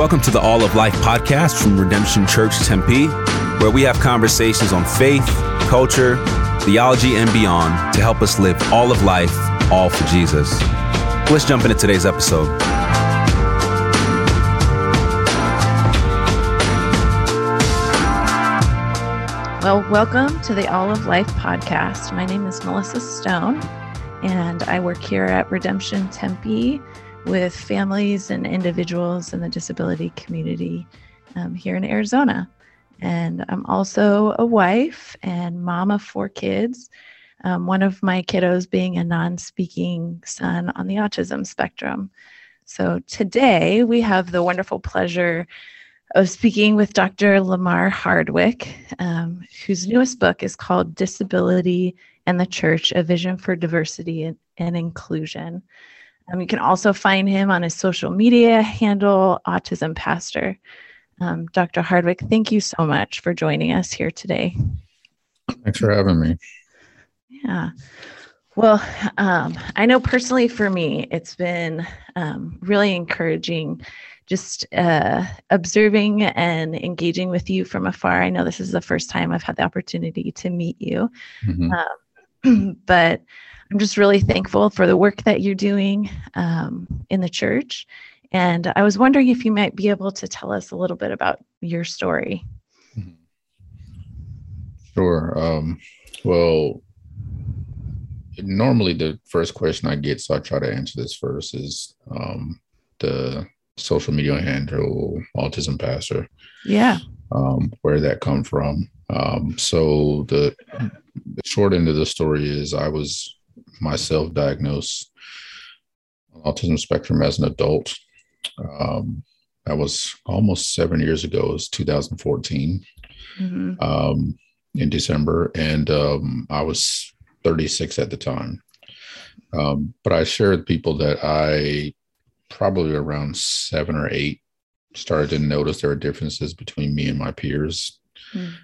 Welcome to the All of Life podcast from Redemption Church Tempe, where we have conversations on faith, culture, theology, and beyond to help us live all of life, all for Jesus. Let's jump into today's episode. Well, welcome to the All of Life podcast. My name is Melissa Stone, and I work here at Redemption Tempe with families and individuals in the disability community um, here in Arizona. And I'm also a wife and mom of four kids. Um, one of my kiddos being a non speaking son on the autism spectrum. So today we have the wonderful pleasure of speaking with Dr. Lamar Hardwick, um, whose newest book is called Disability and the Church A Vision for Diversity and, and Inclusion. Um, you can also find him on his social media handle, Autism Pastor. Um, Dr. Hardwick, thank you so much for joining us here today. Thanks for having me. Yeah. Well, um, I know personally for me, it's been um, really encouraging just uh, observing and engaging with you from afar. I know this is the first time I've had the opportunity to meet you. Mm-hmm. Um, but I'm just really thankful for the work that you're doing um, in the church. And I was wondering if you might be able to tell us a little bit about your story. Sure. Um, well, normally the first question I get, so I try to answer this first, is um, the social media handle Autism Pastor. Yeah. Um, where that come from? Um, so the, the short end of the story is I was myself diagnosed autism spectrum as an adult. Um, that was almost seven years ago. It was 2014 mm-hmm. um, in December, and um, I was 36 at the time. Um, but I shared with people that I probably around seven or eight started to notice there are differences between me and my peers. Mm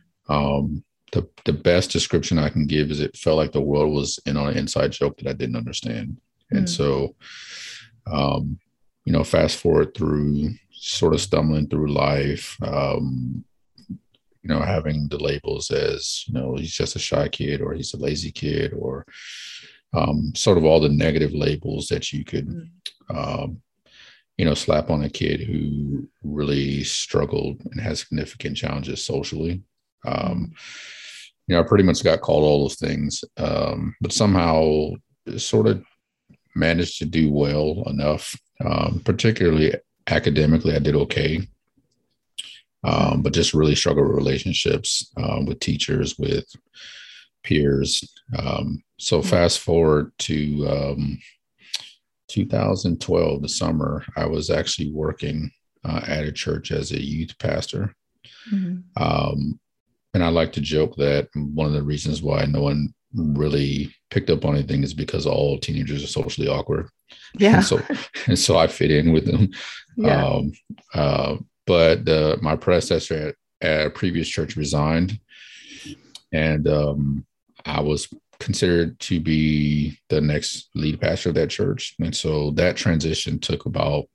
the the best description I can give is it felt like the world was in on an inside joke that I didn't understand. Mm. And so um, you know, fast forward through sort of stumbling through life, um, you know, having the labels as, you know, he's just a shy kid or he's a lazy kid or um, sort of all the negative labels that you could mm. um, you know, slap on a kid who really struggled and has significant challenges socially. Um, you know, I pretty much got called all those things, um, but somehow sort of managed to do well enough, um, particularly academically. I did okay, um, but just really struggled with relationships um, with teachers, with peers. Um, so hmm. fast forward to um, 2012, the summer, I was actually working uh, at a church as a youth pastor. Mm-hmm. And I like to joke that one of the reasons why no one really picked up on anything is because all teenagers are socially awkward. Yeah. And so, and so I fit in with them. Yeah. Um, uh, but uh, my predecessor at, at, a previous church resigned, and um, I was considered to be the next lead pastor of that church. And so that transition took about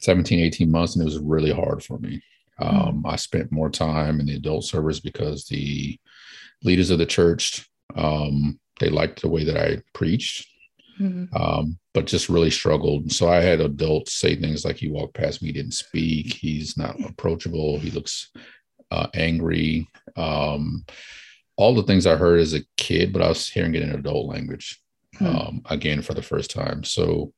17, 18 months, and it was really hard for me. Mm-hmm. Um, I spent more time in the adult service because the leaders of the church um, they liked the way that I preached, mm-hmm. um, but just really struggled. So I had adults say things like, "He walked past me, didn't speak. He's not approachable. He looks uh, angry." Um, all the things I heard as a kid, but I was hearing it in adult language mm-hmm. again for the first time. So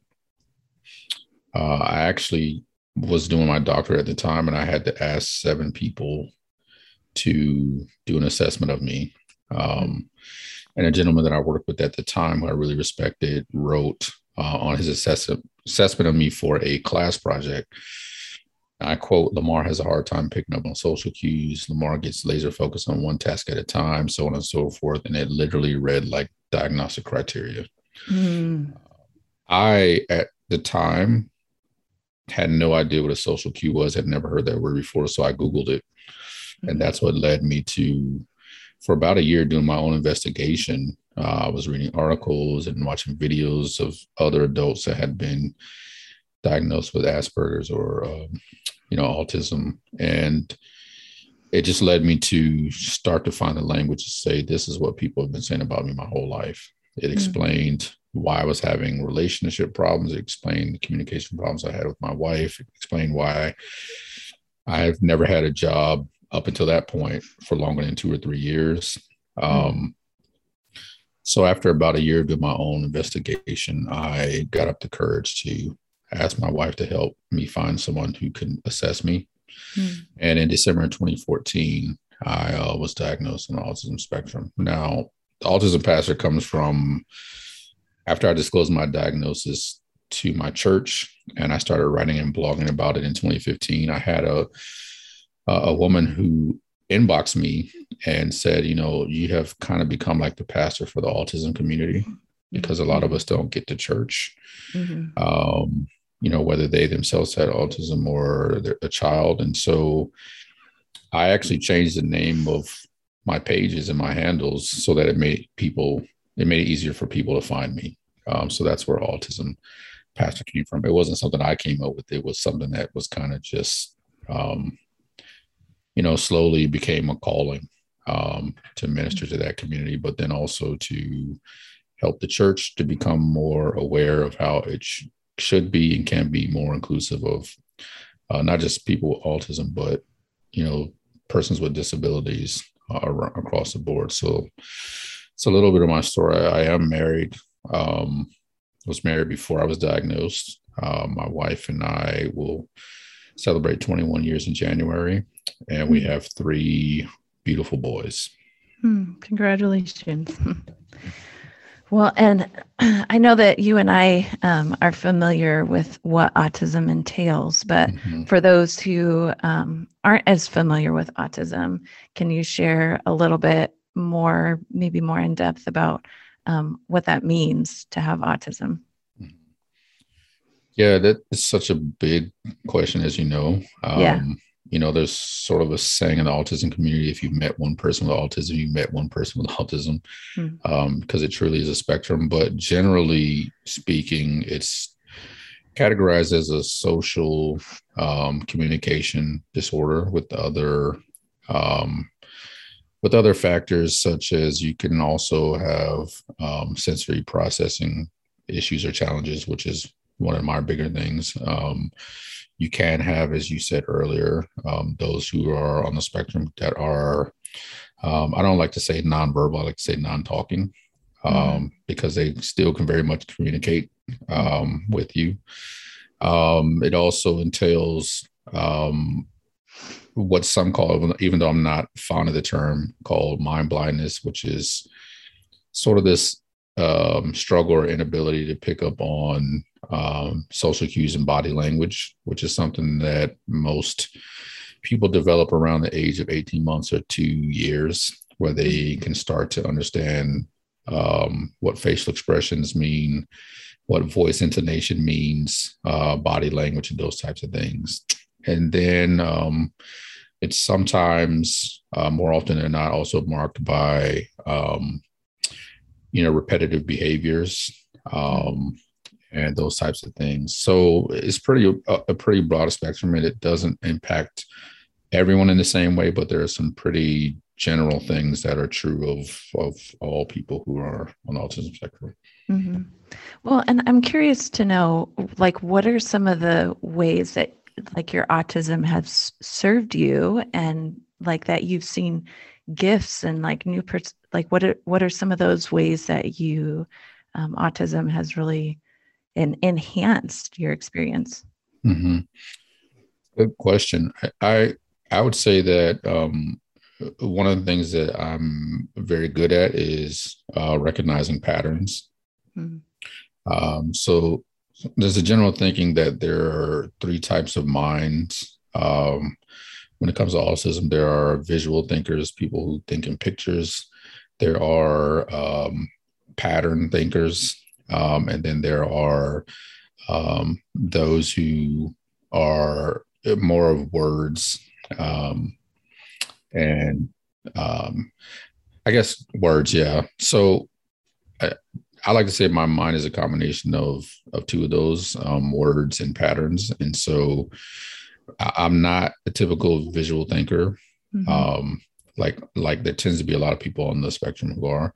uh, I actually was doing my doctorate at the time, and I had to ask seven people to do an assessment of me. Um, and a gentleman that I worked with at the time, who I really respected, wrote uh, on his assessment assessment of me for a class project. I quote, Lamar has a hard time picking up on social cues. Lamar gets laser focused on one task at a time, so on and so forth. And it literally read like diagnostic criteria. Mm. I, at the time, had no idea what a social cue was, had never heard that word before. So I Googled it. And mm-hmm. that's what led me to, for about a year, doing my own investigation. Uh, I was reading articles and watching videos of other adults that had been diagnosed with Asperger's or um, you know autism, and it just led me to start to find the language to say this is what people have been saying about me my whole life. It mm-hmm. explained why I was having relationship problems. It explained the communication problems I had with my wife. It explained why I've never had a job up until that point for longer than two or three years. Mm-hmm. Um, so after about a year of my own investigation, I got up the courage to ask my wife to help me find someone who can assess me. Mm. And in December of 2014, I uh, was diagnosed on autism spectrum. Now, the autism pastor comes from after I disclosed my diagnosis to my church and I started writing and blogging about it in 2015. I had a a woman who inboxed me and said, you know, you have kind of become like the pastor for the autism community because a lot of us don't get to church. Mm-hmm. Um, you know, whether they themselves had autism or a child. And so I actually changed the name of my pages and my handles so that it made people, it made it easier for people to find me. Um, so that's where autism pastor came from. It wasn't something I came up with. It was something that was kind of just, um, you know, slowly became a calling um, to minister to that community, but then also to help the church to become more aware of how it sh- should be and can be more inclusive of uh, not just people with autism, but you know, persons with disabilities uh, across the board. So it's a little bit of my story. I am married. Um, was married before I was diagnosed. Uh, my wife and I will celebrate 21 years in January, and we hmm. have three beautiful boys. Hmm, congratulations. Well, and I know that you and I um, are familiar with what autism entails, but mm-hmm. for those who um, aren't as familiar with autism, can you share a little bit more, maybe more in depth about um, what that means to have autism? Mm-hmm. Yeah, that is such a big question, as you know. yeah um, you know, there's sort of a saying in the autism community: if you met one person with autism, you met one person with autism, mm. um, because it truly is a spectrum. But generally speaking, it's categorized as a social um, communication disorder with other um, with other factors such as you can also have um, sensory processing issues or challenges, which is one of my bigger things. Um, you can have, as you said earlier, um, those who are on the spectrum that are, um, I don't like to say nonverbal, I like to say non talking, um, mm-hmm. because they still can very much communicate um, with you. Um, it also entails um, what some call, even though I'm not fond of the term, called mind blindness, which is sort of this struggle or inability to pick up on um, social cues and body language, which is something that most people develop around the age of 18 months or two years, where they can start to understand um, what facial expressions mean, what voice intonation means, uh, body language, and those types of things. And then um, it's sometimes, uh, more often than not, also marked by, um, you know, repetitive behaviors. Um, and those types of things. So it's pretty a, a pretty broad spectrum, and it doesn't impact everyone in the same way. But there are some pretty general things that are true of of all people who are on the autism spectrum. Mm-hmm. Well, and I'm curious to know, like, what are some of the ways that like your autism has served you, and like that you've seen gifts and like new pers- like what are what are some of those ways that you um, autism has really and enhanced your experience? Mm-hmm. Good question. I I would say that um, one of the things that I'm very good at is uh, recognizing patterns. Mm-hmm. Um, so there's a general thinking that there are three types of minds. Um, when it comes to autism, there are visual thinkers, people who think in pictures. There are um, pattern thinkers, um, and then there are um, those who are more of words um, and um, I guess words, yeah. So I like to say my mind is a combination of of two of those um, words and patterns, and so I, am not a typical visual thinker. Mm-hmm. Um, like like there tends to be a lot of people on the spectrum who are,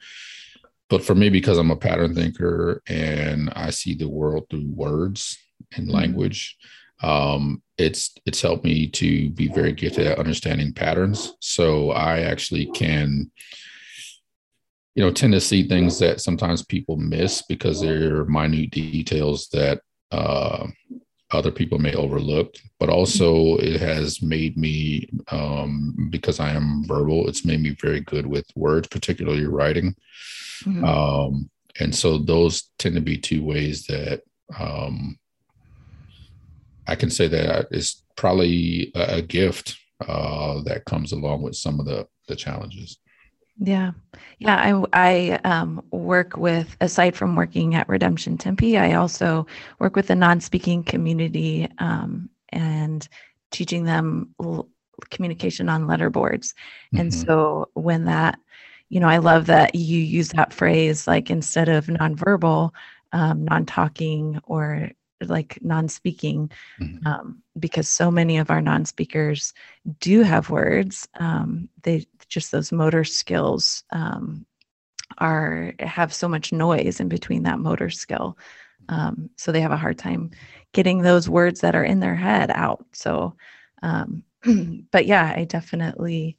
but for me, because I'm a pattern thinker and I see the world through words and mm-hmm. language, um, it's it's helped me to be very gifted at understanding patterns. So I actually can you know tend to see things that sometimes people miss because they're minute details that uh, other people may overlook. But also it has made me um, because i am verbal it's made me very good with words particularly writing. Mm-hmm. um, and so those tend to be two ways that um, i can say that is probably a, a gift uh, that comes along with some of the the challenges yeah. Yeah. I, I um, work with, aside from working at Redemption Tempe, I also work with the non speaking community um, and teaching them l- communication on letterboards. Mm-hmm. And so when that, you know, I love that you use that phrase like instead of nonverbal, um, non talking, or like non-speaking mm-hmm. um, because so many of our non-speakers do have words um, they just those motor skills um, are have so much noise in between that motor skill. Um, so they have a hard time getting those words that are in their head out. So um, but yeah i definitely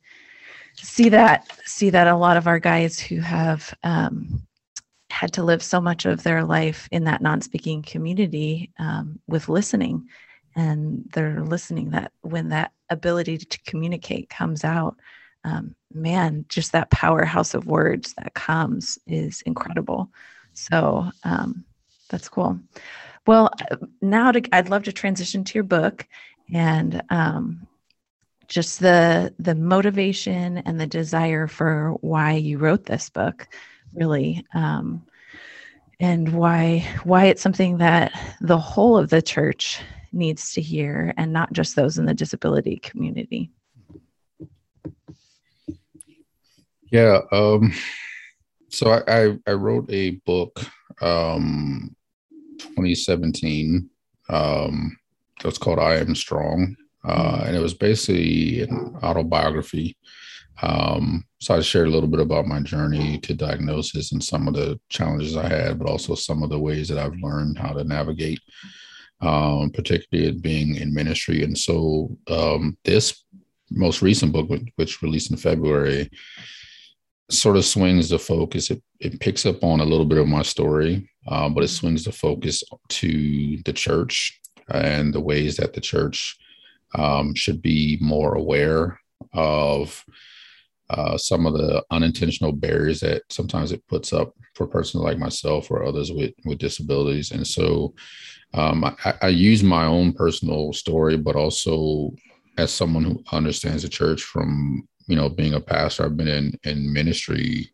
see that see that a lot of our guys who have um, had to live so much of their life in that non-speaking community um, with listening. And they're listening that when that ability to communicate comes out um, man just that powerhouse of words that comes is incredible. So um, that's cool. Well now to, i'd love to transition to your book and um, just the the motivation and the desire for why you wrote this book really um, and why why it's something that the whole of the church needs to hear and not just those in the disability community yeah um, so I, I, I wrote a book um 2017 um that's called i am strong uh, and it was basically an autobiography um, so I shared a little bit about my journey to diagnosis and some of the challenges I had, but also some of the ways that I've learned how to navigate, um, particularly being in ministry. And so um, this most recent book, which released in February, sort of swings the focus. It, it picks up on a little bit of my story, uh, but it swings the focus to the church and the ways that the church um, should be more aware of uh, some of the unintentional barriers that sometimes it puts up for persons like myself or others with with disabilities. And so um, I, I, use my own personal story, but also as someone who understands the church from you know being a pastor, I've been in in ministry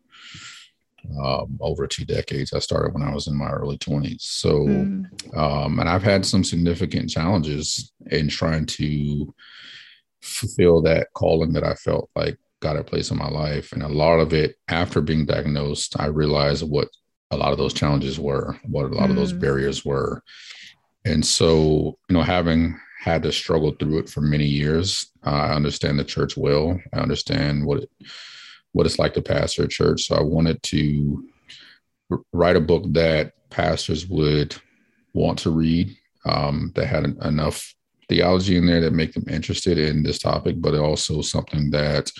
um, over two decades. I started when I was in my early 20s. So, mm. um, and I've had some significant challenges in trying to fulfill that calling that I felt like God had placed in my life. And a lot of it, after being diagnosed, I realized what a lot of those challenges were, what a lot mm. of those mm. barriers were. And so, you know, having had to struggle through it for many years, uh, I understand the church well. I understand what it, what it's like to pastor a church. So I wanted to write a book that pastors would want to read, um, that had enough theology in there that make them interested in this topic, but also something that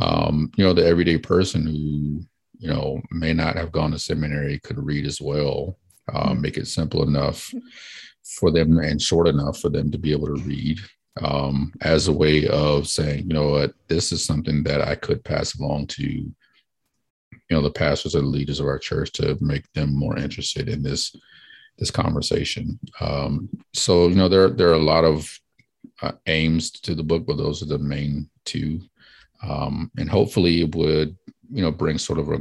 um, you know, the everyday person who, you know, may not have gone to seminary could read as well. Um, make it simple enough for them and short enough for them to be able to read um, as a way of saying, you know what, this is something that I could pass along to, you know, the pastors or the leaders of our church to make them more interested in this this conversation. Um, so, you know, there there are a lot of uh, aims to the book, but those are the main two. Um, and hopefully it would you know bring sort of a,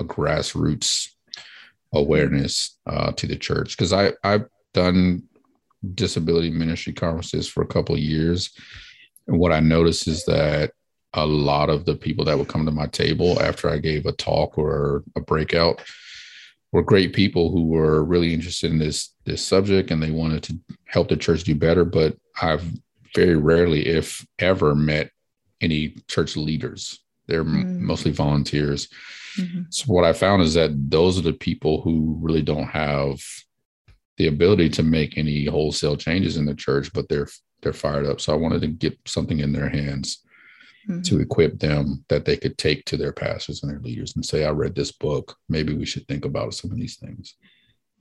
a grassroots awareness uh, to the church. Because I I've done disability ministry conferences for a couple of years, and what I noticed is that a lot of the people that would come to my table after I gave a talk or a breakout were great people who were really interested in this this subject and they wanted to help the church do better. But I've very rarely, if ever, met any church leaders. They're mm-hmm. mostly volunteers. Mm-hmm. So what I found is that those are the people who really don't have the ability to make any wholesale changes in the church, but they're they're fired up. So I wanted to get something in their hands mm-hmm. to equip them that they could take to their pastors and their leaders and say, I read this book. Maybe we should think about some of these things.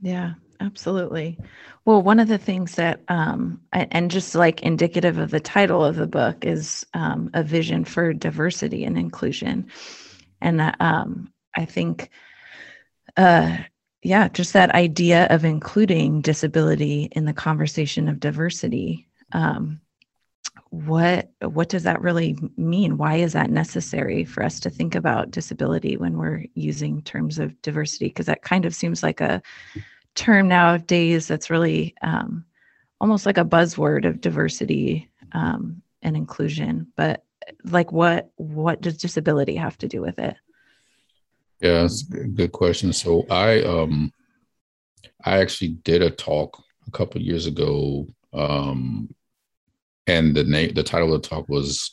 Yeah, absolutely. Well, one of the things that, um, and just like indicative of the title of the book, is um, a vision for diversity and inclusion. And um, I think, uh, yeah, just that idea of including disability in the conversation of diversity. Um, what what does that really mean? Why is that necessary for us to think about disability when we're using terms of diversity? Because that kind of seems like a term nowadays that's really um, almost like a buzzword of diversity um, and inclusion. But like what what does disability have to do with it yeah that's a good question so i um i actually did a talk a couple years ago um and the name the title of the talk was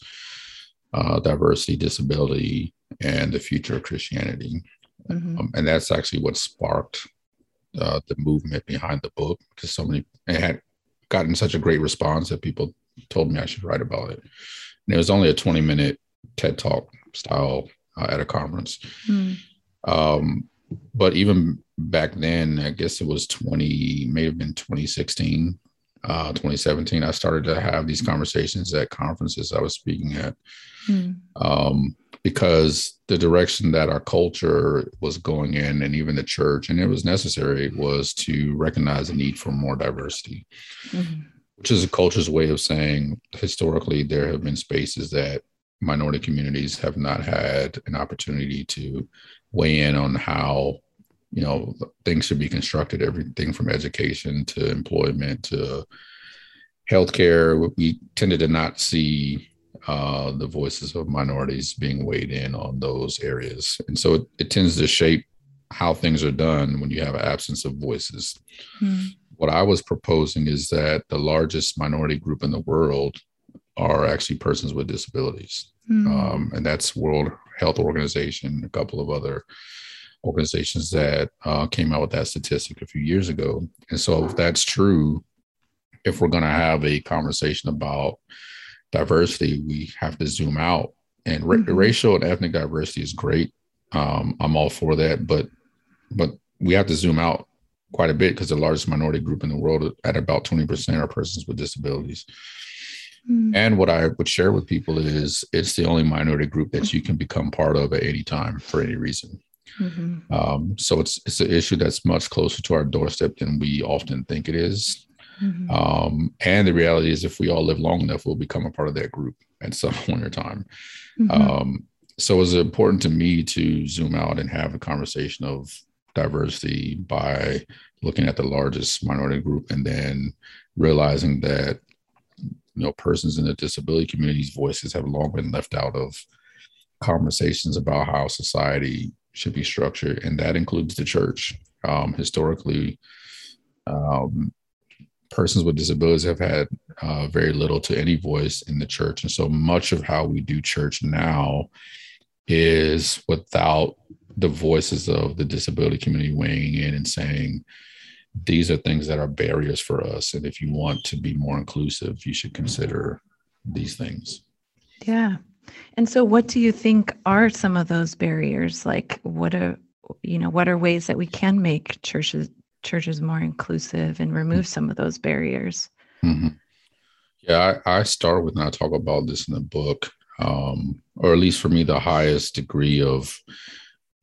uh, diversity disability and the future of christianity mm-hmm. um, and that's actually what sparked uh, the movement behind the book because so many it had gotten such a great response that people told me i should write about it and it was only a 20 minute ted talk style uh, at a conference mm. Um, but even back then i guess it was 20 may have been 2016 uh, 2017, I started to have these conversations at conferences I was speaking at. Mm. Um, because the direction that our culture was going in, and even the church, and it was necessary, was to recognize the need for more diversity, mm-hmm. which is a culture's way of saying historically there have been spaces that minority communities have not had an opportunity to weigh in on how you know things should be constructed everything from education to employment to healthcare. We tended to not see uh, the voices of minorities being weighed in on those areas. And so it, it tends to shape how things are done when you have an absence of voices. Hmm. what i was proposing is that the largest minority group in the world are actually persons with disabilities hmm. um, and that's world health organization a couple of other organizations that uh, came out with that statistic a few years ago. And so, if that's true, if we're going to have a conversation about diversity, we have to zoom out. And ra- mm-hmm. racial and ethnic diversity is great. Um, I'm all for that, but but we have to zoom out quite a bit because the largest minority group in the world at about 20% are persons with disabilities. Mm-hmm. And what I would share with people is it's the only minority group that you can become part of at any time for any reason. Mm-hmm. Um, so it's it's an issue that's much closer to our doorstep than we often think it is. Mm-hmm. Um, and the reality is, if we all live long enough, we'll become a part of that group at some point in time. Mm-hmm. Um, so it's important to me to zoom out and have a conversation of diversity by looking at the largest minority group and then realizing that you know persons in the disability community's voices have long been left out of conversations about how society should be structured, and that includes the church. Um, historically, um, persons with disabilities have had uh, very little to any voice in the church, and so much of how we do church now is without the voices of the disability community weighing in and saying these are things that are barriers for us and if you want to be more inclusive you should consider these things yeah and so what do you think are some of those barriers? Like what are you know, what are ways that we can make churches churches more inclusive and remove some of those barriers? Mm-hmm. Yeah, I, I, start with and I talk about this in the book, um, or at least for me, the highest degree of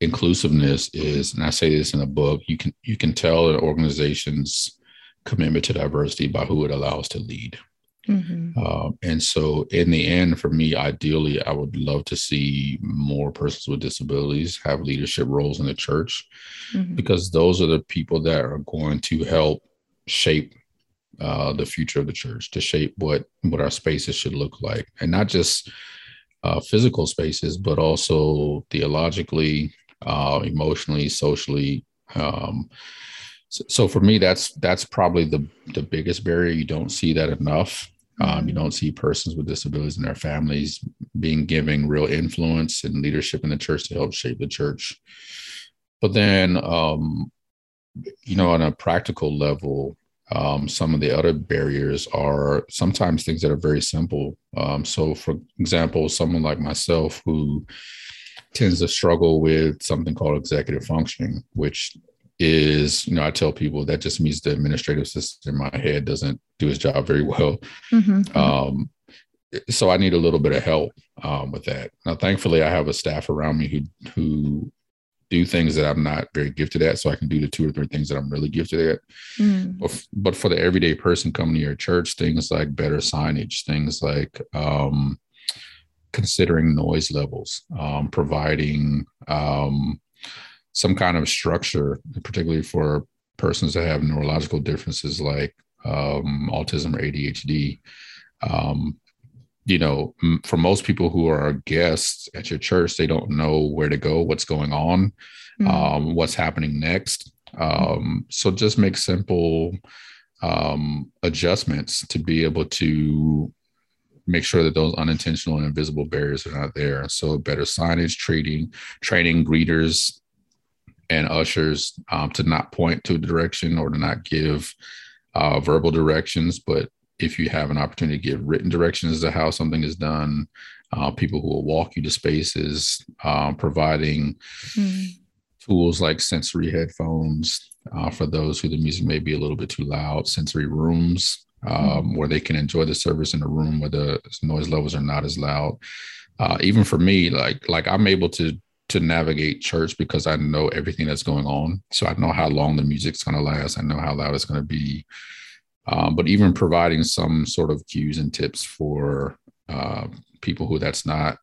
inclusiveness is, and I say this in a book, you can you can tell an organization's commitment to diversity by who it allows to lead. Mm-hmm. Uh, and so, in the end, for me, ideally, I would love to see more persons with disabilities have leadership roles in the church mm-hmm. because those are the people that are going to help shape uh, the future of the church, to shape what what our spaces should look like, and not just uh, physical spaces, but also theologically, uh, emotionally, socially, Um, so, so, for me, that's that's probably the the biggest barrier. You don't see that enough. Um, you don't see persons with disabilities and their families being giving real influence and leadership in the church to help shape the church. But then, um, you know, on a practical level, um, some of the other barriers are sometimes things that are very simple. Um, so, for example, someone like myself who tends to struggle with something called executive functioning, which is, you know, I tell people that just means the administrative system in my head doesn't do its job very well. Mm-hmm. mm-hmm. Um, so I need a little bit of help um, with that. Now, thankfully, I have a staff around me who who do things that I'm not very gifted at, so I can do the two or three things that I'm really gifted at. Mm. But, but, for the everyday person coming to your church, things like better signage, things like um, considering noise levels, um, providing um, some kind of structure, particularly for persons that have neurological differences like um, autism or ADHD. Um, you know, for most people who are guests at your church, they don't know where to go, what's going on, mm-hmm. um, what's happening next. Um, so just make simple um, adjustments to be able to make sure that those unintentional and invisible barriers are not there. So better signage, trading, training greeters and ushers um, to not point to a direction or to not give uh, verbal directions, but if you have an opportunity to give written directions to how something is done, uh, people who will walk you to spaces, um, providing mm. tools like sensory headphones uh, for those who the music may be a little bit too loud, sensory rooms um, mm. where they can enjoy the service in a room where the noise levels are not as loud. Uh, even for me, like like I'm able to to navigate church because I know everything that's going on. So I know how long the music's going to last. I know how loud it's going to be. Um, but even providing some sort of cues and tips for uh, people who that's not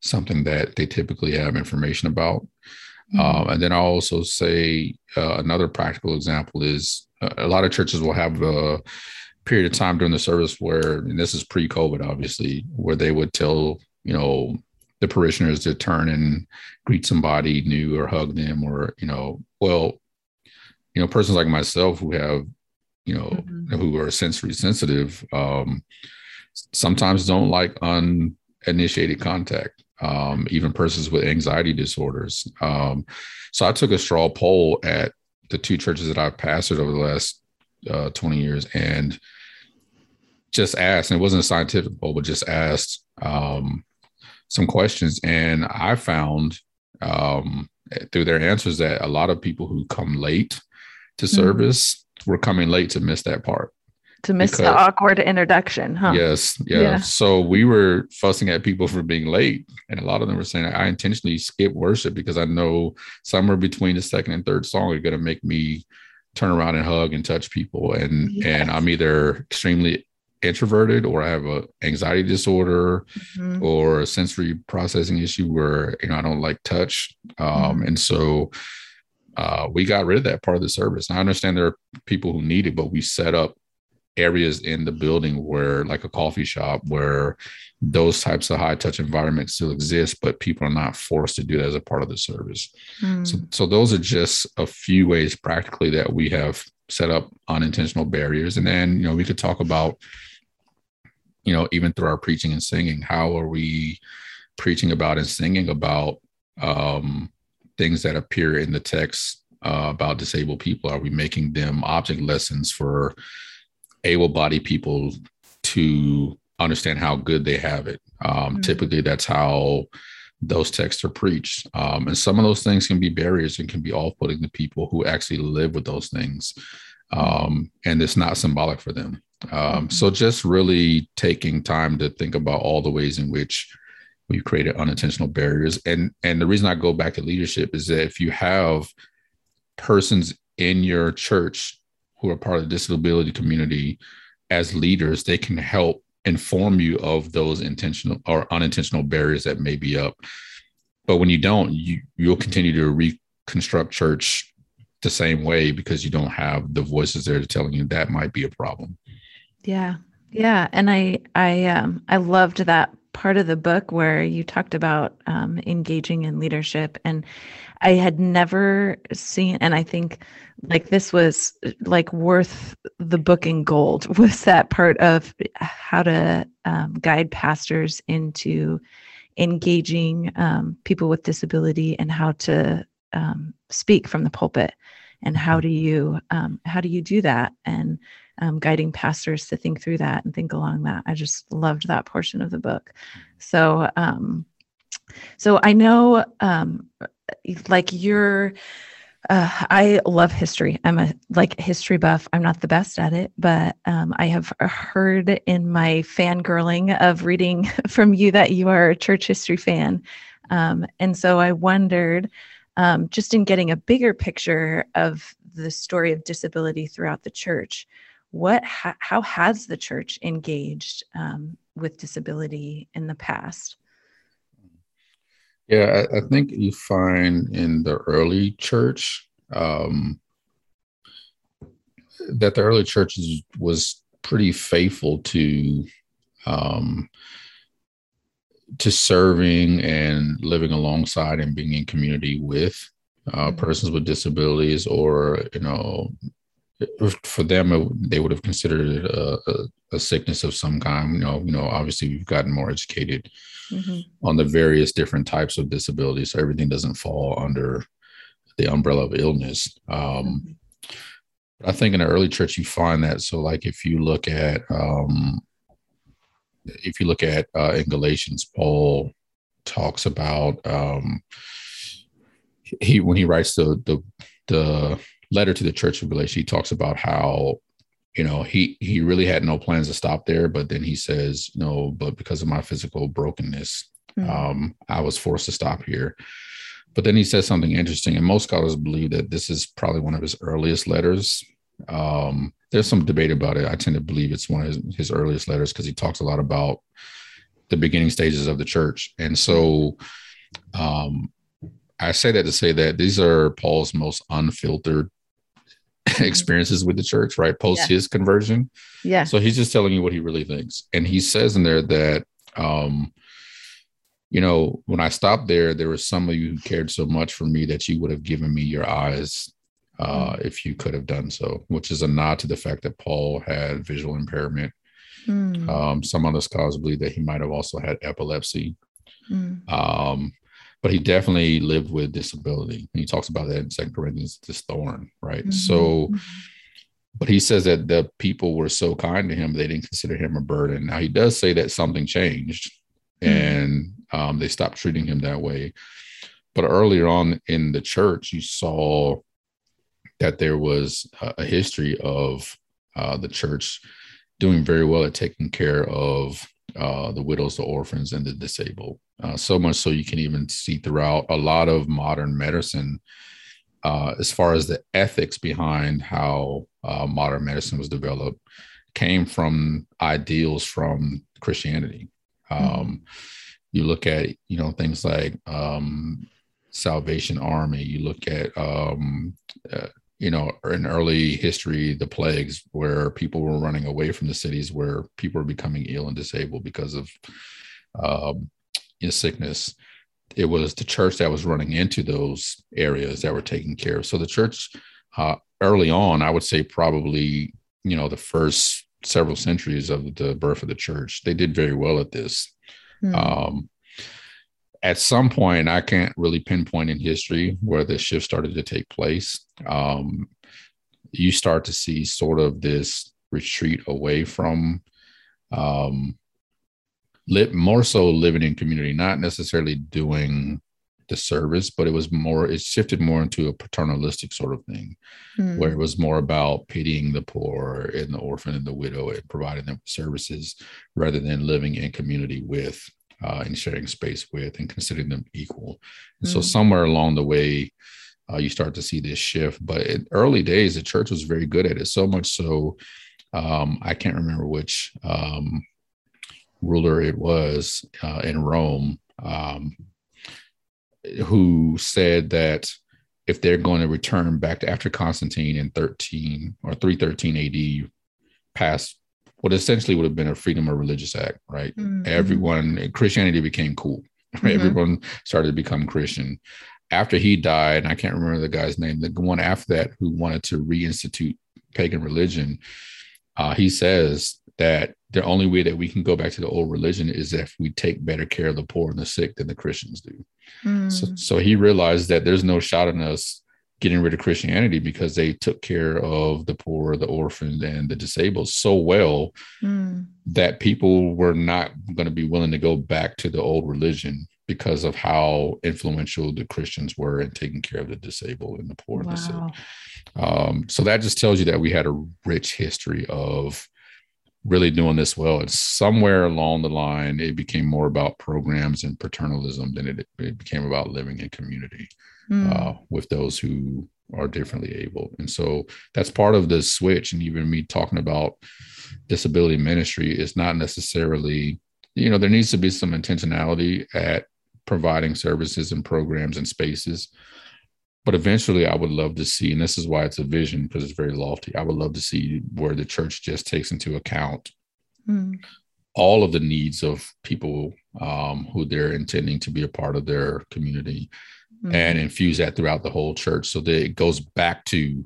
something that they typically have information about. Mm-hmm. Um, and then I'll also say uh, another practical example is uh, a lot of churches will have a period of time during the service where, and this is pre-COVID, obviously, where they would tell you know the parishioners to turn and greet somebody new or hug them or you know well you know persons like myself who have you know mm-hmm. who are sensory sensitive um sometimes don't like uninitiated contact um even persons with anxiety disorders um so i took a straw poll at the two churches that i've pastored over the last uh, 20 years and just asked and it wasn't a scientific poll but just asked um some questions, and I found um, through their answers that a lot of people who come late to mm-hmm. service mm-hmm. were coming late to miss that part. To miss because, the awkward introduction, huh? Yes, yeah. yeah. So we were fussing at people for being late, and a lot of them were saying, "I intentionally skip worship because I know somewhere between the second and third song are going to make me turn around and hug and touch people and yes. and i'm either extremely introverted or I have a anxiety disorder mm-hmm. or a sensory processing issue where you know I don't like touch. Um, mm-hmm. and so uh, we got rid of that part of the service. I understand there are people who need it, but we set up areas in the building where like a coffee shop where those types of high touch environments still exist but people are not forced to do that as a part of the service mm. so, so those are just a few ways practically that we have set up unintentional barriers and then you know we could talk about you know, even through our preaching and singing, how are we preaching about and singing about um, things that appear in the text uh, about disabled people? Are we making them object lessons for able bodied people to understand how good they have it? Um, mm-hmm. Typically, that's how those texts are preached. Um, and some of those things can be barriers and can be off putting to people who actually live with those things. Um, and it's not symbolic for them. Um, mm-hmm. so just really taking time to think about all the ways in which we've created unintentional barriers. And and the reason I go back to leadership is that if you have persons in your church who are part of the disability community as leaders, they can help inform you of those intentional or unintentional barriers that may be up. But when you don't, you you'll continue to reconstruct church the same way because you don't have the voices there telling you that might be a problem. Yeah. Yeah. And I, I, um, I loved that part of the book where you talked about um, engaging in leadership. And I had never seen, and I think like this was like worth the book in gold was that part of how to um, guide pastors into engaging um, people with disability and how to um, speak from the pulpit and how do you um, how do you do that and um, guiding pastors to think through that and think along that i just loved that portion of the book so um, so i know um, like you're uh, I love history. I'm a like history buff. I'm not the best at it, but um, I have heard in my fangirling of reading from you that you are a church history fan. Um, and so I wondered, um, just in getting a bigger picture of the story of disability throughout the church, what ha- how has the church engaged um, with disability in the past? Yeah, I, I, think you find in the early church um, that the early church was pretty faithful to um, to serving and living alongside and being in community with uh, mm-hmm. persons with disabilities, or you know, for them they would have considered it a, a, a, sickness of some kind. You know, you know, obviously we've gotten more educated mm-hmm. on the various different types of disabilities, so everything doesn't fall under the umbrella of illness. Um. I think in the early church you find that. So, like if you look at um, if you look at uh, in Galatians, Paul talks about um, he when he writes the the the letter to the church of Galatia, he talks about how you know he he really had no plans to stop there, but then he says no, but because of my physical brokenness, mm-hmm. um, I was forced to stop here. But then he says something interesting, and most scholars believe that this is probably one of his earliest letters. Um, there's some debate about it. I tend to believe it's one of his, his earliest letters because he talks a lot about the beginning stages of the church. And so um, I say that to say that these are Paul's most unfiltered. experiences with the church, right? Post yeah. his conversion. Yeah. So he's just telling you what he really thinks. And he says in there that, um, you know, when I stopped there, there was some of you who cared so much for me that you would have given me your eyes uh, mm. if you could have done so, which is a nod to the fact that Paul had visual impairment. Mm. Um, some other scholars believe that he might have also had epilepsy. Mm. Um, but he definitely lived with disability. And he talks about that in Second Corinthians, this thorn, right? Mm-hmm. So, mm-hmm. but he says that the people were so kind to him, they didn't consider him a burden. Now, he does say that something changed mm. and um, they stopped treating him that way. But earlier on in the church, you saw that there was a history of uh, the church doing very well at taking care of uh, the widows, the orphans, and the disabled. Uh, so much so you can even see throughout a lot of modern medicine, uh, as far as the ethics behind how uh, modern medicine was developed, came from ideals from Christianity. Mm-hmm. Um, you look at you know things like um, Salvation Army. You look at um, uh, you know, in early history, the plagues where people were running away from the cities where people were becoming ill and disabled because of um, know, sickness. It was the church that was running into those areas that were taken care of. So the church, uh, early on, I would say probably, you know, the first several centuries of the birth of the church, they did very well at this. Mm. Um, at some point, I can't really pinpoint in history where the shift started to take place. Um, you start to see sort of this retreat away from um, live more so living in community, not necessarily doing the service, but it was more, it shifted more into a paternalistic sort of thing mm. where it was more about pitying the poor and the orphan and the widow and providing them services rather than living in community with uh, and sharing space with and considering them equal. And mm so somewhere along the way, uh, you start to see this shift. But in early days, the church was very good at it. So much so, um, I can't remember which um, ruler it was uh, in Rome um, who said that if they're going to return back to after Constantine in 13 or 313 AD, passed what essentially would have been a freedom of religious act, right? Mm-hmm. Everyone, Christianity became cool. Right? Mm-hmm. Everyone started to become Christian. after he died, and I can't remember the guy's name, the one after that who wanted to reinstitute pagan religion, uh, he says that the only way that we can go back to the old religion is if we take better care of the poor and the sick than the Christians do. Mm. So, so he realized that there's no shot in us getting rid of Christianity because they took care of the poor, the orphans, and the disabled so well mm. that people were not going to be willing to go back to the old religion because of how influential the Christians were in taking care of the disabled and the poor wow. and the sick. Um, so that just tells you that we had a rich history of really doing this well. And somewhere along the line, it became more about programs and paternalism than it, it became about living in community mm. uh, with those who are differently able. And so that's part of the switch. And even me talking about disability ministry is not necessarily, you know, there needs to be some intentionality at providing services and programs and spaces but eventually i would love to see and this is why it's a vision because it's very lofty i would love to see where the church just takes into account mm. all of the needs of people um, who they're intending to be a part of their community mm. and infuse that throughout the whole church so that it goes back to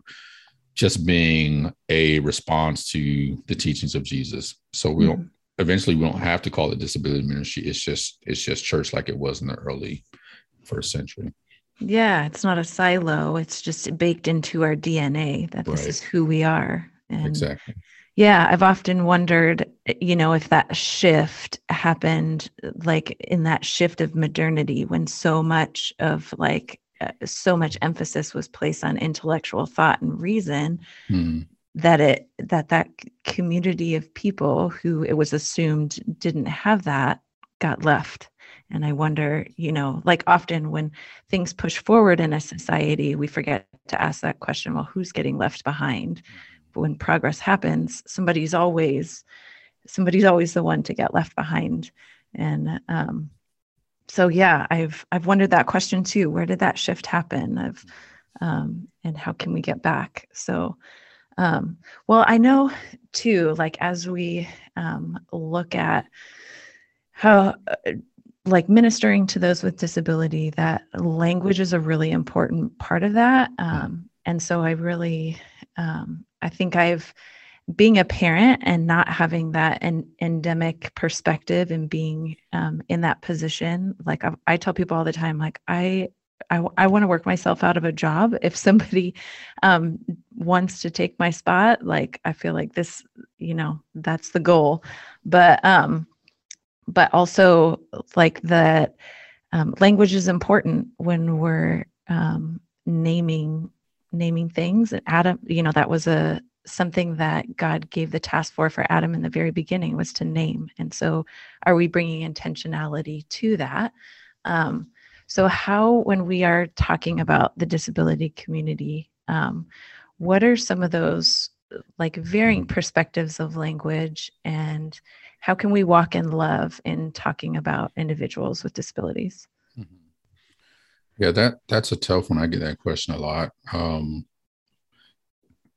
just being a response to the teachings of jesus so we mm. don't eventually we don't have to call it disability ministry it's just it's just church like it was in the early first century yeah, it's not a silo. It's just baked into our DNA that this right. is who we are. And exactly. Yeah, I've often wondered, you know, if that shift happened like in that shift of modernity when so much of like uh, so much emphasis was placed on intellectual thought and reason hmm. that it that that community of people who it was assumed didn't have that got left and I wonder, you know, like often when things push forward in a society, we forget to ask that question well, who's getting left behind? But when progress happens, somebody's always somebody's always the one to get left behind. And um, so yeah, I've I've wondered that question too. Where did that shift happen? Of um, and how can we get back? So um, well, I know too, like as we um, look at how uh, like ministering to those with disability that language is a really important part of that. Um, and so i really um, i think i've being a parent and not having that an endemic perspective and being um, in that position like I, I, tell people all the time like i i, I want to work myself out of a job. If somebody um, wants to take my spot like i feel like this you know that's the goal. But um but also like that um, language is important when we're um, naming naming things. And adam you know that was a something that god gave the task for for adam in the very beginning was to name. And so are we bringing intentionality to that? Um, so how when we are talking about the disability community um, what are some of those like varying perspectives of language and how can we walk in love in talking about individuals with disabilities mm-hmm. yeah that that's a tough one i get that question a lot um,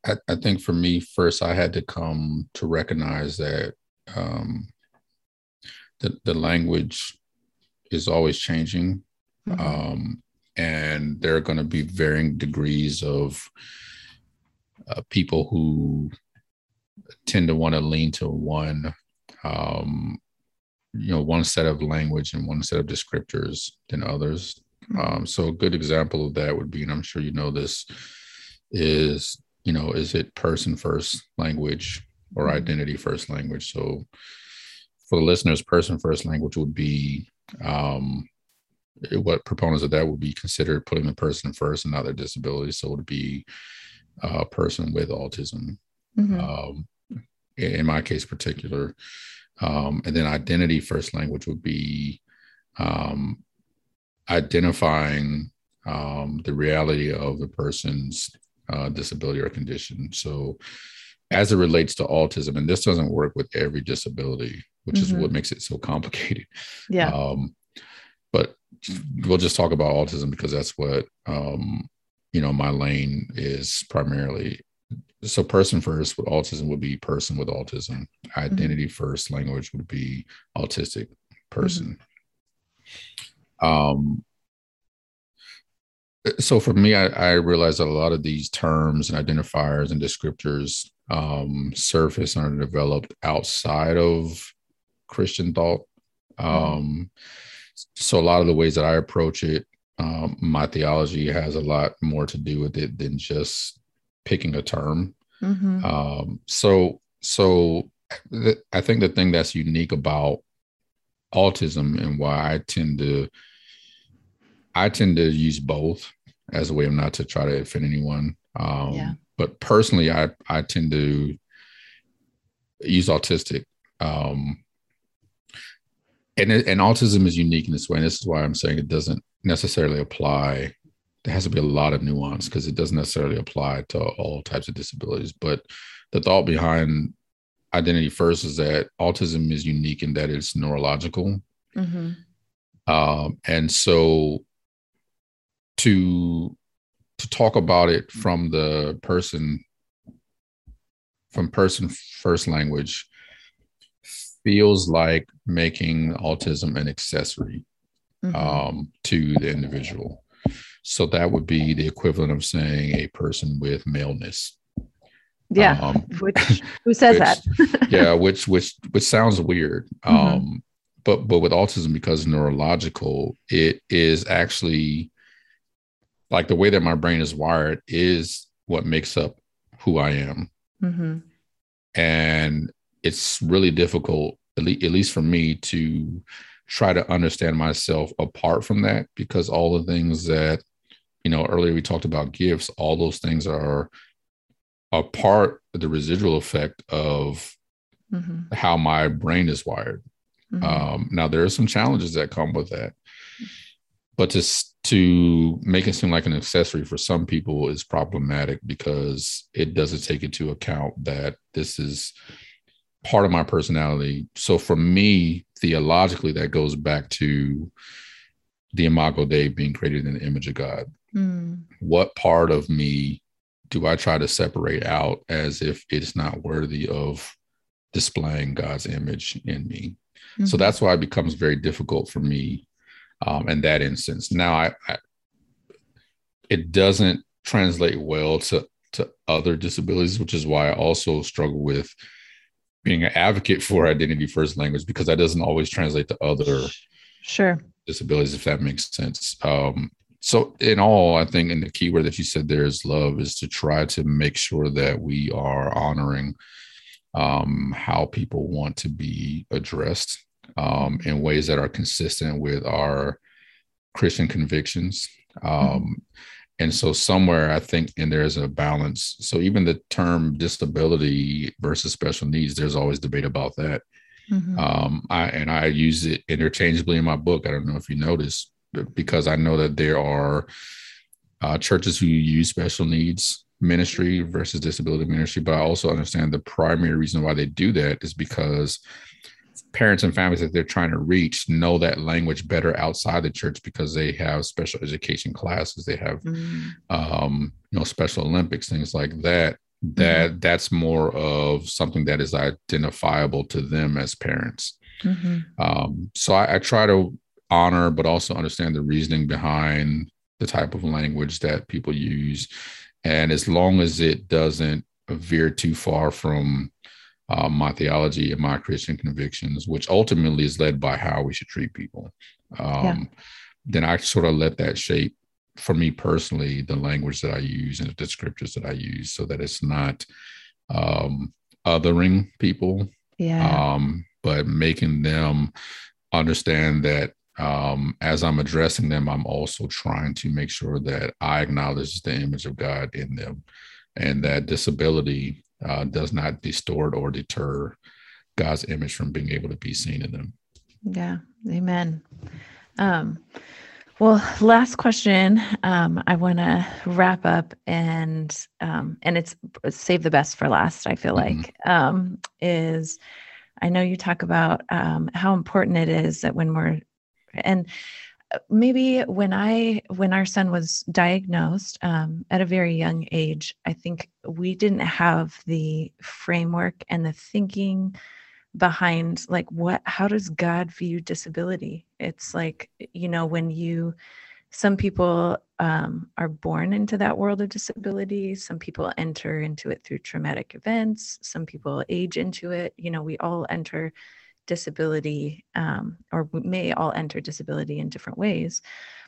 I, I, think for me first i had to come to recognize that um, the, the language is always changing mm-hmm. um, and there are going to be varying degrees of uh, people who tend to want to lean to one um, you know one set of language and one set of descriptors than others hmm. um, so a good example of that would be and i'm sure you know this is you know is it person first language or hmm. identity first language so for the listeners person first language would be um, what proponents of that would be considered putting the person first and not their disability so it would be a person with autism mm-hmm. um, in my case particular um, and then identity first language would be um, identifying um, the reality of the person's uh, disability or condition. So, as it relates to autism, and this doesn't work with every disability, which mm-hmm. is what mm-hmm. makes it so complicated. Yeah. Um, but we'll just talk about autism because that's what um, you know my lane is primarily so person first with autism would be person with autism mm-hmm. identity mm-hmm. first language would be autistic person mm-hmm. um so for me, I, I realize that a lot of these terms and identifiers and descriptors um, surface and are developed outside of Christian thought. Mm-hmm. Um, so a lot of the ways that I approach it, um, my theology has a lot more to do with it than just picking a term. Mm-hmm. Um, so so th- I think the thing that's unique about autism and why I tend to I tend to use both as a way of not to try to offend anyone. Um, yeah. But personally, I I tend to use autistic. Um, and and autism is unique in this way, and this is why I'm saying it doesn't necessarily apply. There has to be a lot of nuance because it doesn't necessarily apply to all types of disabilities. But the thought behind identity first is that autism is unique in that it's neurological. Mm-hmm. Um, and so to to talk about it from the person from person first language feels like making autism an accessory mm-hmm. um, to the individual. So that would be the equivalent of saying a person with maleness. Yeah. Um, which who says which, that? yeah, which which which sounds weird. Mm-hmm. Um, but but with autism, because neurological, it is actually like the way that my brain is wired is what makes up who I am. Mm-hmm. And it's really difficult, at, le- at least for me, to try to understand myself apart from that because all the things that, you know, earlier we talked about gifts, all those things are a part of the residual effect of mm-hmm. how my brain is wired. Mm-hmm. Um, now, there are some challenges that come with that. But to to make it seem like an accessory for some people is problematic because it doesn't take into account that this is part of my personality. So for me, theologically, that goes back to the Imago Dei being created in the image of God. Mm. What part of me do I try to separate out as if it's not worthy of displaying God's image in me? Mm-hmm. So that's why it becomes very difficult for me um, in that instance. Now, I, I, it doesn't translate well to to other disabilities, which is why I also struggle with being an advocate for identity first language because that doesn't always translate to other sure disabilities, if that makes sense. Um, so, in all, I think, and the key word that you said there is love, is to try to make sure that we are honoring um, how people want to be addressed um, in ways that are consistent with our Christian convictions. Um, mm-hmm. And so, somewhere I think, and there's a balance. So, even the term disability versus special needs, there's always debate about that. Mm-hmm. Um, I, and I use it interchangeably in my book. I don't know if you noticed, because I know that there are uh, churches who use special needs ministry versus disability ministry, but I also understand the primary reason why they do that is because parents and families that they're trying to reach know that language better outside the church because they have special education classes they have mm-hmm. um, you know special olympics things like that that mm-hmm. that's more of something that is identifiable to them as parents mm-hmm. um, so I, I try to honor but also understand the reasoning behind the type of language that people use and as long as it doesn't veer too far from uh, my theology and my Christian convictions, which ultimately is led by how we should treat people. Um, yeah. Then I sort of let that shape, for me personally, the language that I use and the scriptures that I use, so that it's not um, othering people, yeah. um, but making them understand that um, as I'm addressing them, I'm also trying to make sure that I acknowledge the image of God in them and that disability uh, does not distort or deter God's image from being able to be seen in them. Yeah, amen. Um, well, last question. Um, I want to wrap up and um, and it's save the best for last. I feel mm-hmm. like um, is I know you talk about um, how important it is that when we're and maybe when i when our son was diagnosed um, at a very young age i think we didn't have the framework and the thinking behind like what how does god view disability it's like you know when you some people um, are born into that world of disability. Some people enter into it through traumatic events. Some people age into it. You know, we all enter disability, um, or we may all enter disability in different ways.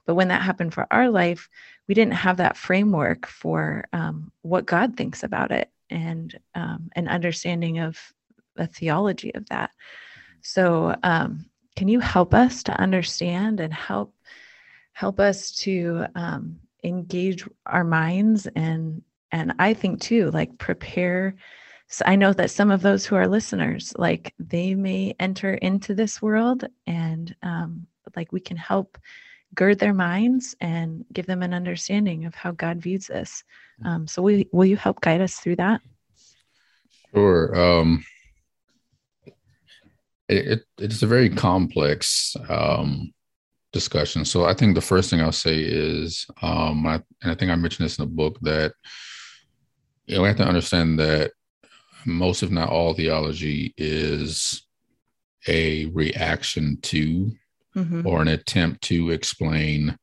But when that happened for our life, we didn't have that framework for um, what God thinks about it and um, an understanding of a theology of that. So, um, can you help us to understand and help help us to um, engage our minds and and I think too, like prepare. So I know that some of those who are listeners, like they may enter into this world, and um, like we can help gird their minds and give them an understanding of how God views this. Um, so, will, will you help guide us through that? Sure. Um, it, it's a very complex um, discussion. So I think the first thing I'll say is, um, I, and I think I mentioned this in the book that you know we have to understand that most, if not all, theology is a reaction to mm-hmm. or an attempt to explain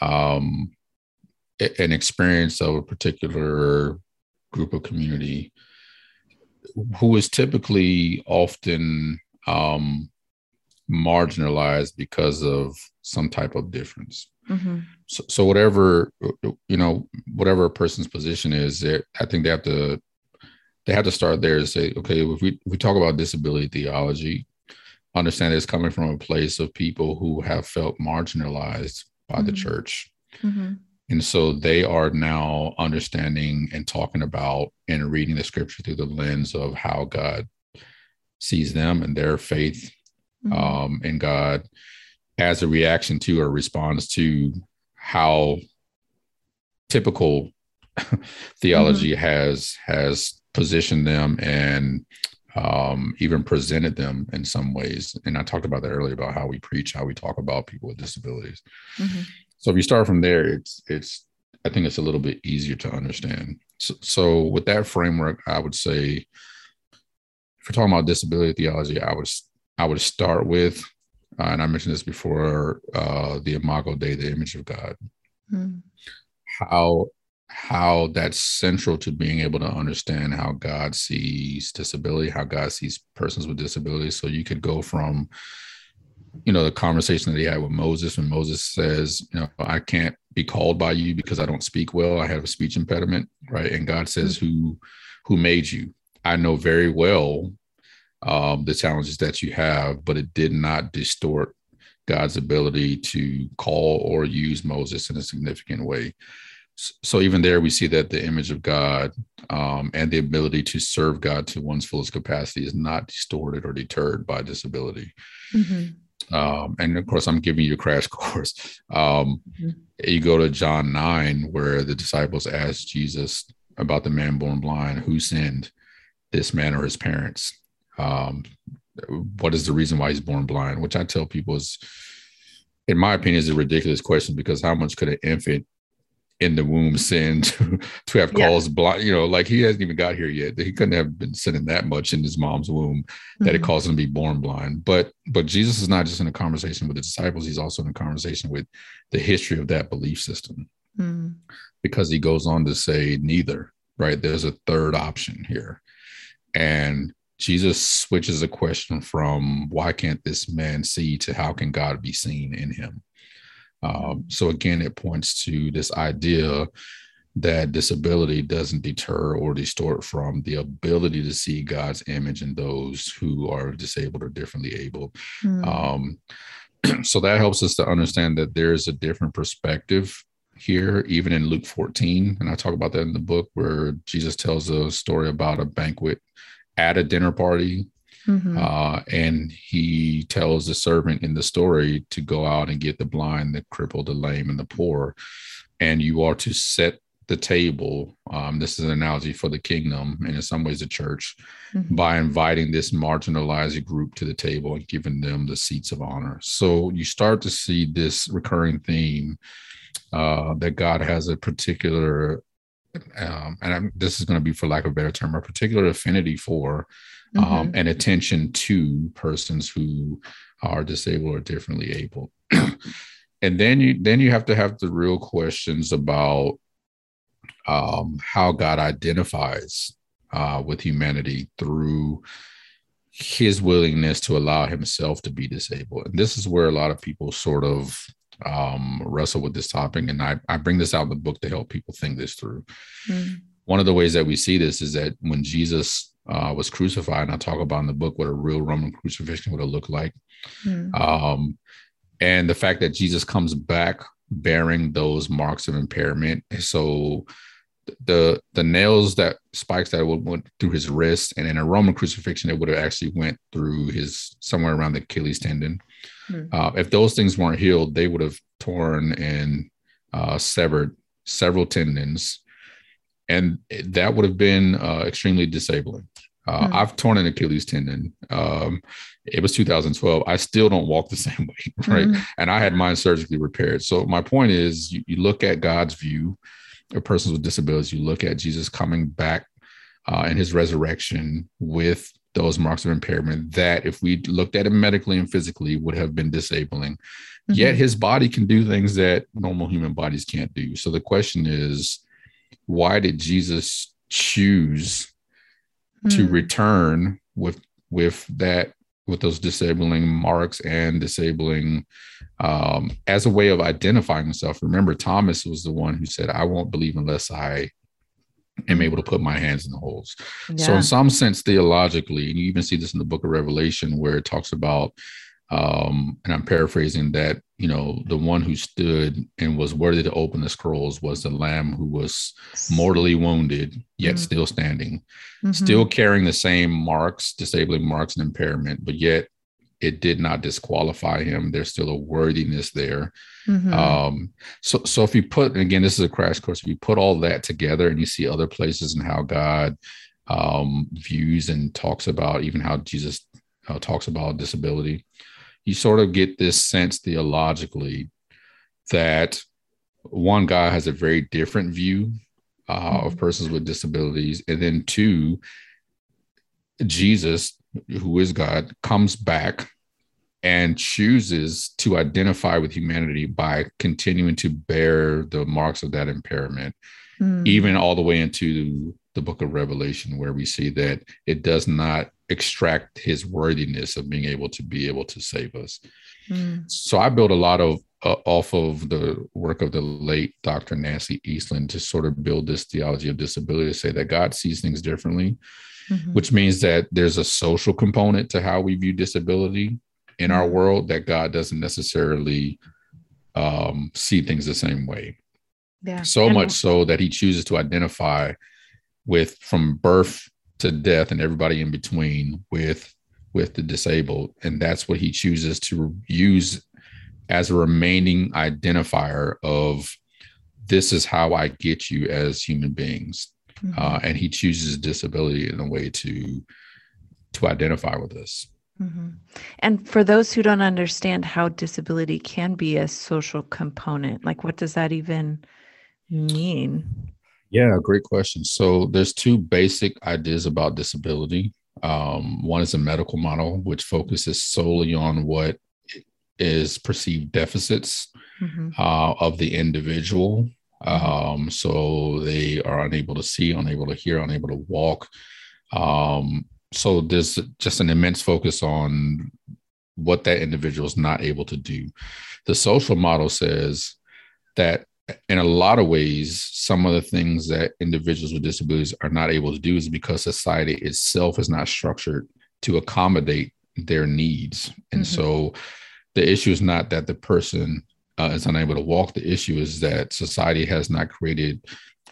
um, an experience of a particular group of community who is typically often um, marginalized because of some type of difference. Mm-hmm. So, so, whatever you know, whatever a person's position is, I think they have to they have to start there to say, okay, if we if we talk about disability theology, understand it's coming from a place of people who have felt marginalized by mm-hmm. the church. Mm-hmm. And so they are now understanding and talking about and reading the scripture through the lens of how God sees them and their faith mm-hmm. um, in God as a reaction to or response to how typical theology mm-hmm. has has positioned them and um, even presented them in some ways. And I talked about that earlier about how we preach, how we talk about people with disabilities. Mm-hmm. So if you start from there, it's it's I think it's a little bit easier to understand. So, so with that framework, I would say if we're talking about disability theology, I would I would start with, uh, and I mentioned this before, uh, the Imago Dei, the image of God. Mm. How how that's central to being able to understand how God sees disability, how God sees persons with disabilities. So you could go from, you know, the conversation that he had with Moses when Moses says, you know, I can't be called by you because I don't speak well. I have a speech impediment, right? And God says, mm. Who who made you? I know very well um, the challenges that you have, but it did not distort God's ability to call or use Moses in a significant way. So even there, we see that the image of God um, and the ability to serve God to one's fullest capacity is not distorted or deterred by disability. Mm-hmm. Um, and of course, I'm giving you a crash course. Um, mm-hmm. You go to John 9, where the disciples ask Jesus about the man born blind, who sinned, this man or his parents? um, what is the reason why he's born blind? Which I tell people is, in my opinion, is a ridiculous question because how much could an infant in the womb sin to, to have yeah. caused blind? You know, like he hasn't even got here yet. He couldn't have been sinning that much in his mom's womb that mm-hmm. it caused him to be born blind. But but Jesus is not just in a conversation with the disciples; he's also in a conversation with the history of that belief system. Mm-hmm. Because he goes on to say neither. Right? There's a third option here, and Jesus switches the question from why can't this man see to how can God be seen in him? Um, so again, it points to this idea that disability doesn't deter or distort from the ability to see God's image in those who are disabled or differently able. Mm. Um, so that helps us to understand that there's a different perspective here, even in Luke 14. And I talk about that in the book where Jesus tells a story about a banquet at a dinner party. Mm-hmm. Uh, and he tells the servant in the story to go out and get the blind, the crippled, the lame, and the poor. And you are to set the table. Um, this is an analogy for the kingdom and in some ways the church mm-hmm. by inviting this marginalized group to the table and giving them the seats of honor. So you start to see this recurring theme uh, that God has a particular um, and I'm, this is going to be, for lack of a better term, a particular affinity for um, mm-hmm. and attention to persons who are disabled or differently able. and then you then you have to have the real questions about um, how God identifies uh, with humanity through his willingness to allow himself to be disabled. And this is where a lot of people sort of um, wrestle with this topic. And I, I bring this out in the book to help people think this through. Mm. One of the ways that we see this is that when Jesus uh, was crucified, and I talk about in the book what a real Roman crucifixion would have looked like. Mm. Um, and the fact that Jesus comes back bearing those marks of impairment. So the the nails that spikes that would went through his wrist, and in a Roman crucifixion, it would have actually went through his somewhere around the Achilles tendon. Mm. Uh, if those things weren't healed, they would have torn and uh, severed several tendons, and that would have been uh, extremely disabling. Mm. I've torn an Achilles tendon. Um, it was 2012. I still don't walk the same way, right? Mm. And I had mine surgically repaired. So my point is, you, you look at God's view of persons with disabilities. You look at Jesus coming back uh, and his resurrection with those marks of impairment that, if we looked at him medically and physically, would have been disabling. Mm-hmm. Yet his body can do things that normal human bodies can't do. So the question is, why did Jesus choose mm. to return with with that with those disabling marks and disabling um, as a way of identifying himself. Remember, Thomas was the one who said, I won't believe unless I am able to put my hands in the holes. Yeah. So, in some sense, theologically, and you even see this in the book of Revelation where it talks about um, and I'm paraphrasing that, you know, the one who stood and was worthy to open the scrolls was the lamb who was mortally wounded, yet mm-hmm. still standing, mm-hmm. still carrying the same marks, disabling marks and impairment, but yet it did not disqualify him. There's still a worthiness there. Mm-hmm. Um, so, so if you put, again, this is a crash course. If you put all that together and you see other places and how God um, views and talks about, even how Jesus uh, talks about disability, you sort of get this sense theologically that one guy has a very different view uh, mm-hmm. of persons with disabilities, and then two, Jesus, who is God, comes back and chooses to identify with humanity by continuing to bear the marks of that impairment, mm. even all the way into the book of Revelation, where we see that it does not extract his worthiness of being able to be able to save us. Mm. So I built a lot of uh, off of the work of the late Dr. Nancy Eiesland to sort of build this theology of disability to say that God sees things differently, mm-hmm. which means that there's a social component to how we view disability in our mm-hmm. world that God doesn't necessarily um, see things the same way. Yeah. So much so that he chooses to identify with from birth to death and everybody in between with with the disabled and that's what he chooses to use as a remaining identifier of this is how i get you as human beings mm-hmm. uh, and he chooses disability in a way to to identify with us mm-hmm. and for those who don't understand how disability can be a social component like what does that even mean yeah, great question. So there's two basic ideas about disability. Um, one is a medical model, which focuses solely on what is perceived deficits mm-hmm. uh, of the individual. Um, so they are unable to see, unable to hear, unable to walk. Um, so there's just an immense focus on what that individual is not able to do. The social model says that in a lot of ways, some of the things that individuals with disabilities are not able to do is because society itself is not structured to accommodate their needs. And mm-hmm. so the issue is not that the person uh, is unable to walk, the issue is that society has not created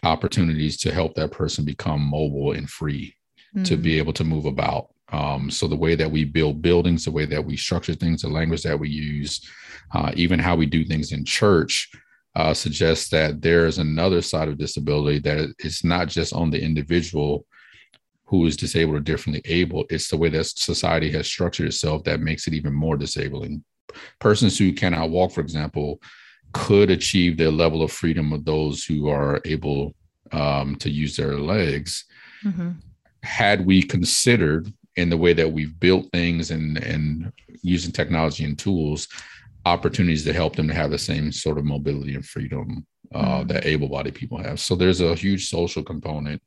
opportunities to help that person become mobile and free mm-hmm. to be mm. able to move about. Um, so the way that we build buildings, the way that we structure things, the language that we use, uh, even how we do things in church uh, suggests that there is another side of disability that it's not just on the individual who is disabled or differently able. It's the way that society has structured itself that makes it even more disabling. Persons who cannot walk, for example, could achieve the level of freedom of those who are able um, to use their legs mm-hmm. had we considered in the way that we've built things and and using technology and tools opportunities to help them to have the same sort of mobility and freedom uh, mm-hmm. that able-bodied people have. So there's a huge social component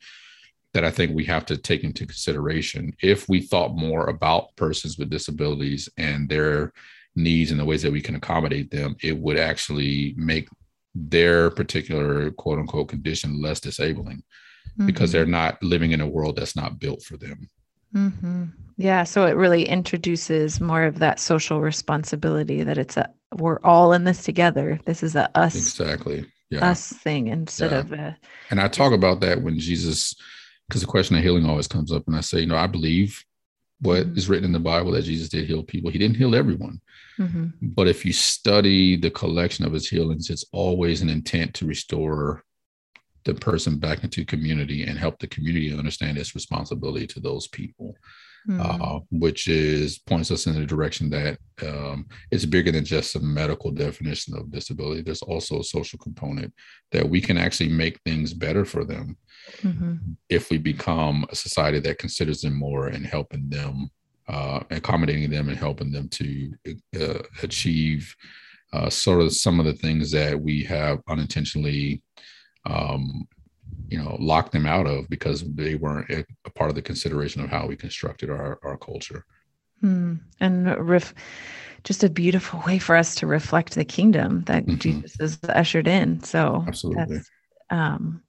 that I think we have to take into consideration. If we thought more about persons with disabilities and their needs and the ways that we can accommodate them, it would actually make their particular quote unquote condition less disabling mm-hmm. because they're not living in a world that's not built for them. Mm-hmm. Yeah. So it really introduces more of that social responsibility that it's a, we're all in this together. This is a us. Exactly. Yeah. Us thing instead yeah. of a. And I talk about that when Jesus, because the question of healing always comes up. And I say, you know, I believe what mm-hmm. is written in the Bible that Jesus did heal people. He didn't heal everyone. Mm-hmm. But if you study the collection of his healings, it's always an intent to restore the person back into community and help the community understand its responsibility to those people. Mm-hmm. Uh, which is points us in the direction that um, it's bigger than just a medical definition of disability. There's also a social component that we can actually make things better for them mm-hmm. if we become a society that considers them more and helping them uh, accommodating them and helping them to uh, achieve uh, sort of some of the things that we have unintentionally, um, you know, locked them out of because they weren't a, a, part of the consideration of how we constructed our, our culture. Hmm. And ref- just a beautiful way for us to reflect the kingdom that mm-hmm. Jesus has ushered in. So absolutely. Um,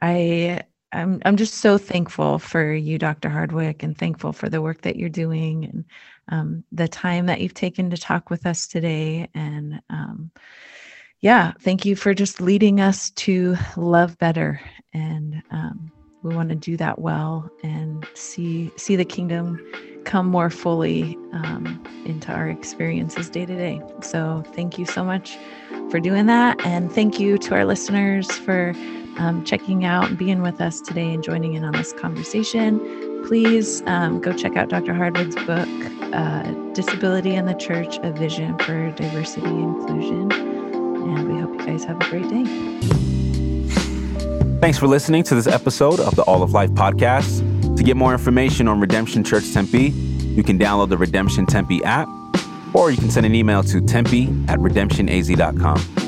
I I'm I'm just so thankful for you, Dr. Hardwick, and thankful for the work that you're doing and um, the time that you've taken to talk with us today. And um, yeah, thank you for just leading us to love better. And um, we want to do that well and see see the kingdom come more fully um, into our experiences day to day. So thank you so much for doing that, and thank you to our listeners for um, checking out and being with us today and joining in on this conversation. Please um, go check out Dr. Hardwick's book, uh, Disability in the Church A Vision for Diversity and Inclusion. And we hope you guys have a great day. Thanks for listening to this episode of the All of Life podcast. To get more information on Redemption Church Tempe, you can download the Redemption Tempe app, or you can send an email to tempe at redemptionaz.com.